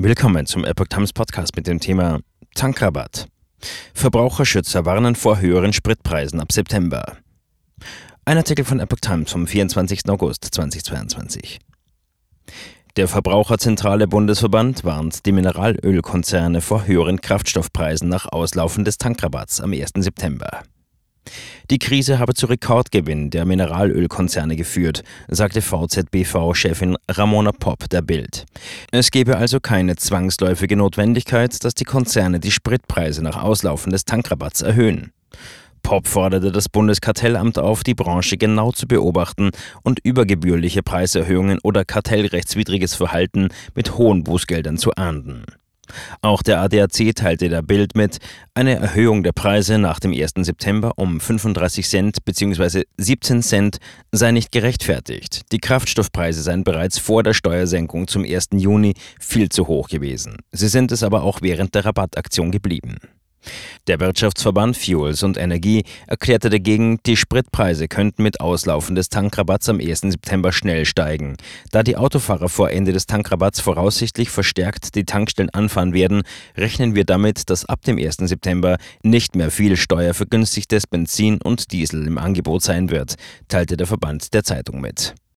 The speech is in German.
Willkommen zum Epoch Times Podcast mit dem Thema Tankrabatt. Verbraucherschützer warnen vor höheren Spritpreisen ab September. Ein Artikel von Epoch Times vom 24. August 2022. Der Verbraucherzentrale Bundesverband warnt die Mineralölkonzerne vor höheren Kraftstoffpreisen nach Auslaufen des Tankrabatts am 1. September. Die Krise habe zu Rekordgewinn der Mineralölkonzerne geführt, sagte VZBV-Chefin Ramona Popp der Bild. Es gebe also keine zwangsläufige Notwendigkeit, dass die Konzerne die Spritpreise nach Auslaufen des Tankrabatts erhöhen. Popp forderte das Bundeskartellamt auf, die Branche genau zu beobachten und übergebührliche Preiserhöhungen oder kartellrechtswidriges Verhalten mit hohen Bußgeldern zu ahnden. Auch der ADAC teilte der Bild mit, eine Erhöhung der Preise nach dem 1. September um 35 Cent bzw. 17 Cent sei nicht gerechtfertigt. Die Kraftstoffpreise seien bereits vor der Steuersenkung zum 1. Juni viel zu hoch gewesen. Sie sind es aber auch während der Rabattaktion geblieben. Der Wirtschaftsverband Fuels und Energie erklärte dagegen, die Spritpreise könnten mit Auslaufen des Tankrabatts am 1. September schnell steigen. Da die Autofahrer vor Ende des Tankrabatts voraussichtlich verstärkt die Tankstellen anfahren werden, rechnen wir damit, dass ab dem 1. September nicht mehr viel steuervergünstigtes Benzin und Diesel im Angebot sein wird, teilte der Verband der Zeitung mit.